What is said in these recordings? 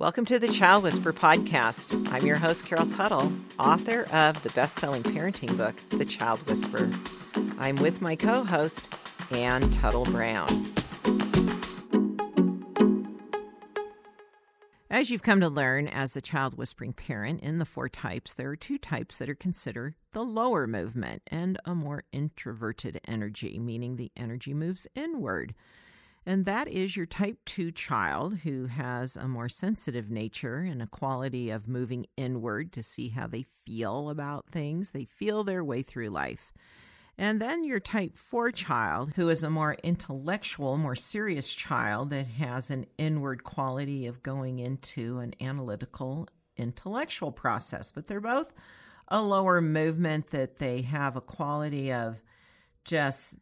Welcome to the Child Whisperer podcast. I'm your host, Carol Tuttle, author of the best selling parenting book, The Child Whisperer. I'm with my co host, Anne Tuttle Brown. As you've come to learn as a child whispering parent in the four types, there are two types that are considered the lower movement and a more introverted energy, meaning the energy moves inward. And that is your type 2 child who has a more sensitive nature and a quality of moving inward to see how they feel about things. They feel their way through life. And then your type 4 child, who is a more intellectual, more serious child that has an inward quality of going into an analytical, intellectual process. But they're both a lower movement that they have a quality of just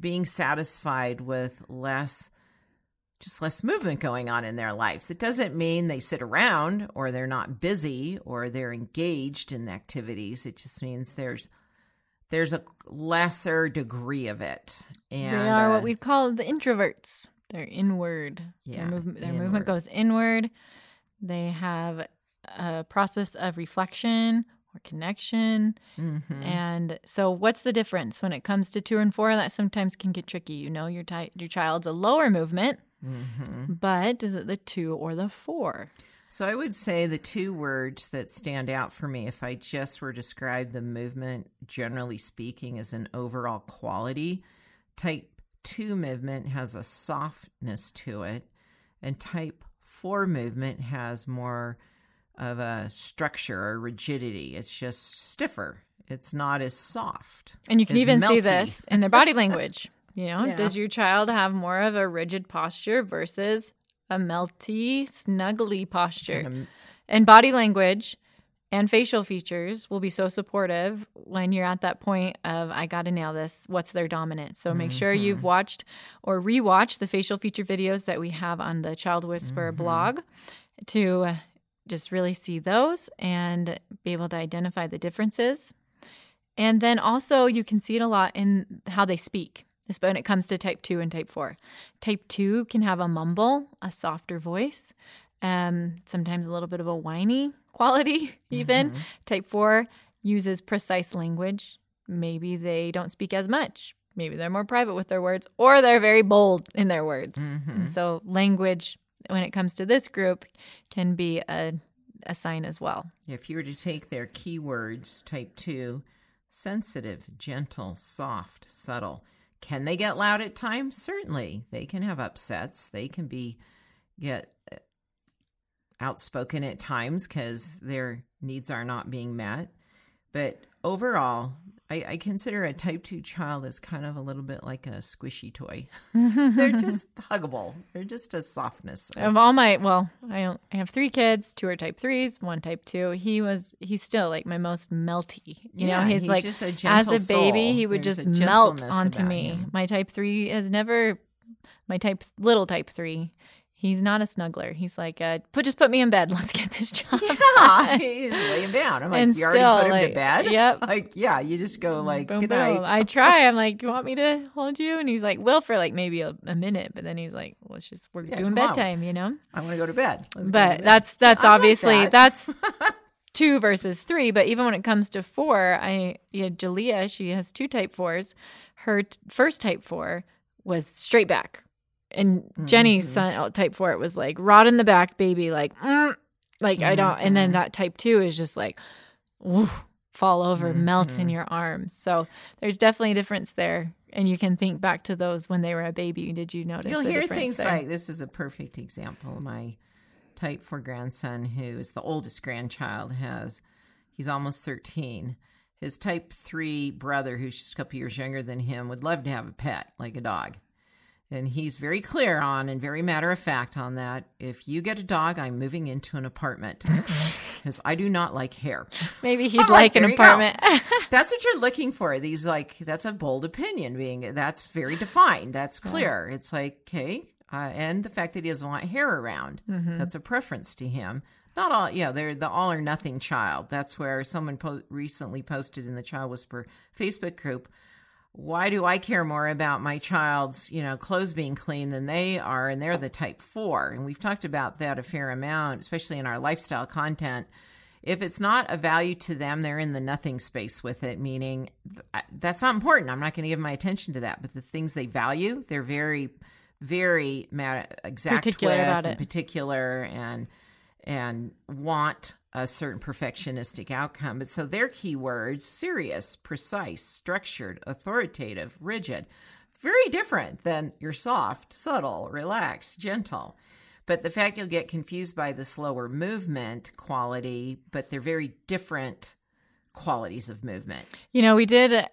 being satisfied with less just less movement going on in their lives. It doesn't mean they sit around or they're not busy or they're engaged in activities. It just means there's there's a lesser degree of it. And they are uh, what we'd call the introverts. They're inward. Yeah, their, move, their inward. movement goes inward. They have a process of reflection or connection. Mm-hmm. And so, what's the difference when it comes to two and four? That sometimes can get tricky. You know, your ty- your child's a lower movement, mm-hmm. but is it the two or the four? So I would say the two words that stand out for me, if I just were to describe the movement, generally speaking, as an overall quality, type 2 movement has a softness to it, and type 4 movement has more of a structure or rigidity. It's just stiffer. It's not as soft. And you can even melty. see this in their body language. You know, yeah. does your child have more of a rigid posture versus a melty, snuggly posture. And, and body language and facial features will be so supportive when you're at that point of I got to nail this. What's their dominant? So make mm-hmm. sure you've watched or rewatched the facial feature videos that we have on the Child Whisperer mm-hmm. blog to just really see those and be able to identify the differences. And then also you can see it a lot in how they speak when it comes to type 2 and type 4. Type 2 can have a mumble, a softer voice, um, sometimes a little bit of a whiny quality, even. Mm-hmm. Type 4 uses precise language. Maybe they don't speak as much. Maybe they're more private with their words, or they're very bold in their words. Mm-hmm. So, language, when it comes to this group, can be a, a sign as well. If you were to take their keywords, type 2, sensitive, gentle, soft, subtle can they get loud at times? Certainly. They can have upsets. They can be get uh, outspoken at times because their needs are not being met. But overall, I, I, consider a type 2 child as kind of a little bit like a squishy toy. They're just huggable. They're just a softness. Of all my, well, I, I have three kids. Two are type 3s, one type 2. He was, he's still like my most melty. You yeah, know, he's, he's like, as a baby, he would There's just melt onto me. Him. My type 3 has never, my type, little type 3 He's not a snuggler. He's like, uh, put just put me in bed. Let's get this job. Yeah, he's lay him down. I'm like, and you still, already put him like, to bed. Yep. Like, yeah, you just go like, boom, good boom. night. I try. I'm like, you want me to hold you? And he's like, will for like maybe a, a minute, but then he's like, let's just we're yeah, doing bedtime, on. you know. I want to go to bed. Let's but to bed. that's that's I obviously like that. that's two versus three. But even when it comes to four, I yeah, Jalea, she has two type fours. Her t- first type four was straight back and mm-hmm. Jenny's son oh, type four, it was like rod in the back, baby, like, mm, like mm-hmm. I don't. And then mm-hmm. that type two is just like, woof, fall over, mm-hmm. melt in your arms. So there's definitely a difference there. And you can think back to those when they were a baby. Did you notice? You'll hear things there? like this is a perfect example. My type four grandson, who is the oldest grandchild, has he's almost 13. His type three brother, who's just a couple years younger than him, would love to have a pet, like a dog. And he's very clear on and very matter of fact on that. If you get a dog, I'm moving into an apartment because I do not like hair. Maybe he'd like, like an apartment. that's what you're looking for. These like that's a bold opinion being that's very defined. That's clear. It's like okay, uh, and the fact that he doesn't want hair around. Mm-hmm. That's a preference to him. Not all, yeah, they're the all or nothing child. That's where someone po- recently posted in the Child Whisperer Facebook group why do I care more about my child's, you know, clothes being clean than they are? And they're the type four. And we've talked about that a fair amount, especially in our lifestyle content. If it's not a value to them, they're in the nothing space with it, meaning that's not important. I'm not going to give my attention to that. But the things they value, they're very, very mad, exact particular with, about it. particular and and want a certain perfectionistic outcome. But so their keywords serious, precise, structured, authoritative, rigid. Very different than your soft, subtle, relaxed, gentle. But the fact you'll get confused by the slower movement quality, but they're very different qualities of movement. You know, we did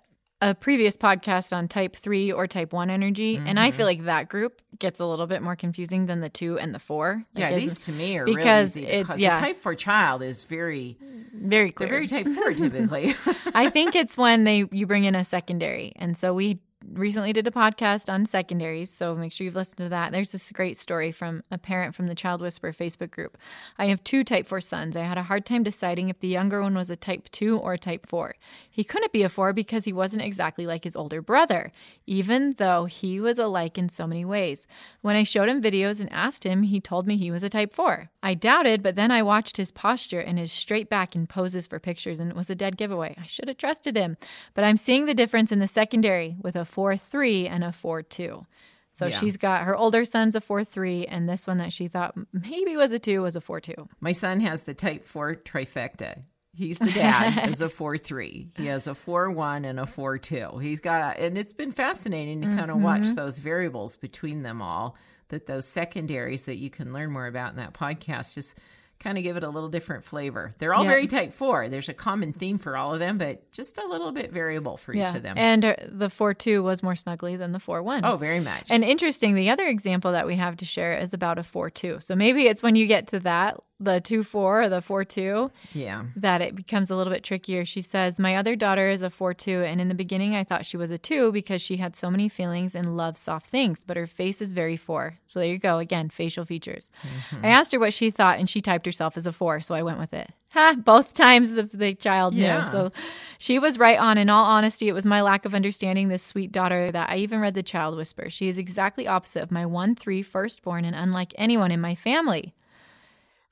a previous podcast on type 3 or type 1 energy mm-hmm. and i feel like that group gets a little bit more confusing than the 2 and the 4 like yeah these to me are because really it's yeah. the type 4 child is very very clear. they're very type 4 typically i think it's when they you bring in a secondary and so we recently did a podcast on secondaries, so make sure you've listened to that. There's this great story from a parent from the Child Whisperer Facebook group. I have two type 4 sons. I had a hard time deciding if the younger one was a type 2 or a type 4. He couldn't be a 4 because he wasn't exactly like his older brother, even though he was alike in so many ways. When I showed him videos and asked him, he told me he was a type 4. I doubted, but then I watched his posture and his straight back and poses for pictures, and it was a dead giveaway. I should have trusted him. But I'm seeing the difference in the secondary with a 4 3 and a 4 2. So yeah. she's got her older son's a 4 3, and this one that she thought maybe was a 2 was a 4 2. My son has the type 4 trifecta. He's the dad, is a 4 3. He has a 4 1 and a 4 2. He's got, and it's been fascinating to mm-hmm. kind of watch those variables between them all, that those secondaries that you can learn more about in that podcast just kind of give it a little different flavor. They're all yeah. very type four. There's a common theme for all of them, but just a little bit variable for yeah. each of them. And uh, the four two was more snuggly than the four one. Oh, very much. And interesting, the other example that we have to share is about a four two. So maybe it's when you get to that the two four or the four two, yeah, that it becomes a little bit trickier. She says, "My other daughter is a four two, and in the beginning, I thought she was a two because she had so many feelings and loves soft things, but her face is very four. So there you go again, facial features. Mm-hmm. I asked her what she thought, and she typed herself as a four, so I went with it. Ha! Both times the, the child yeah. knew. So she was right on. In all honesty, it was my lack of understanding this sweet daughter that I even read the child whisperer. She is exactly opposite of my one three firstborn, and unlike anyone in my family."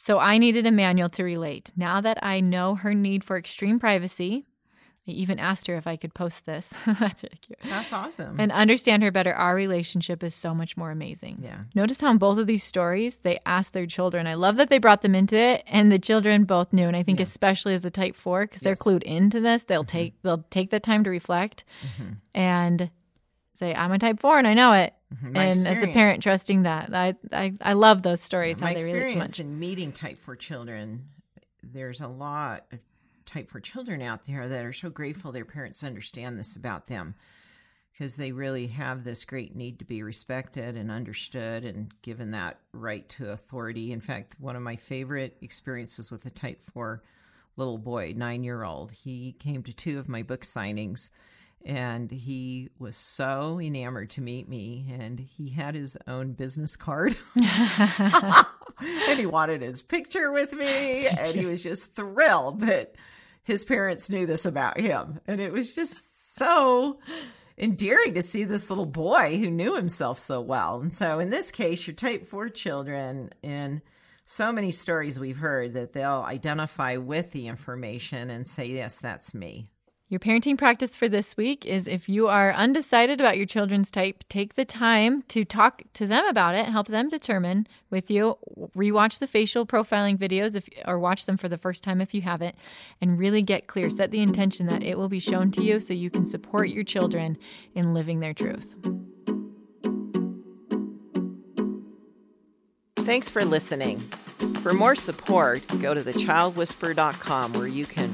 So I needed a manual to relate. Now that I know her need for extreme privacy, I even asked her if I could post this. That's really cute. That's awesome. And understand her better. Our relationship is so much more amazing. Yeah. Notice how in both of these stories they asked their children. I love that they brought them into it, and the children both knew. And I think yeah. especially as a type four, because yes. they're clued into this, they'll mm-hmm. take they'll take the time to reflect mm-hmm. and say, "I'm a type four, and I know it." Mm-hmm. and as a parent, trusting that, I I, I love those stories. Yeah, my how they experience relate so much. in meeting type four children, there's a lot of type four children out there that are so grateful their parents understand this about them because they really have this great need to be respected and understood and given that right to authority. In fact, one of my favorite experiences with a type four little boy, nine year old, he came to two of my book signings and he was so enamored to meet me and he had his own business card. And he wanted his picture with me and he was just thrilled that his parents knew this about him. And it was just so endearing to see this little boy who knew himself so well. And so in this case your type 4 children and so many stories we've heard that they'll identify with the information and say yes that's me your parenting practice for this week is if you are undecided about your children's type, take the time to talk to them about it, help them determine with you. Rewatch the facial profiling videos if or watch them for the first time if you haven't and really get clear. Set the intention that it will be shown to you so you can support your children in living their truth. Thanks for listening. For more support, go to thechildwhisperer.com where you can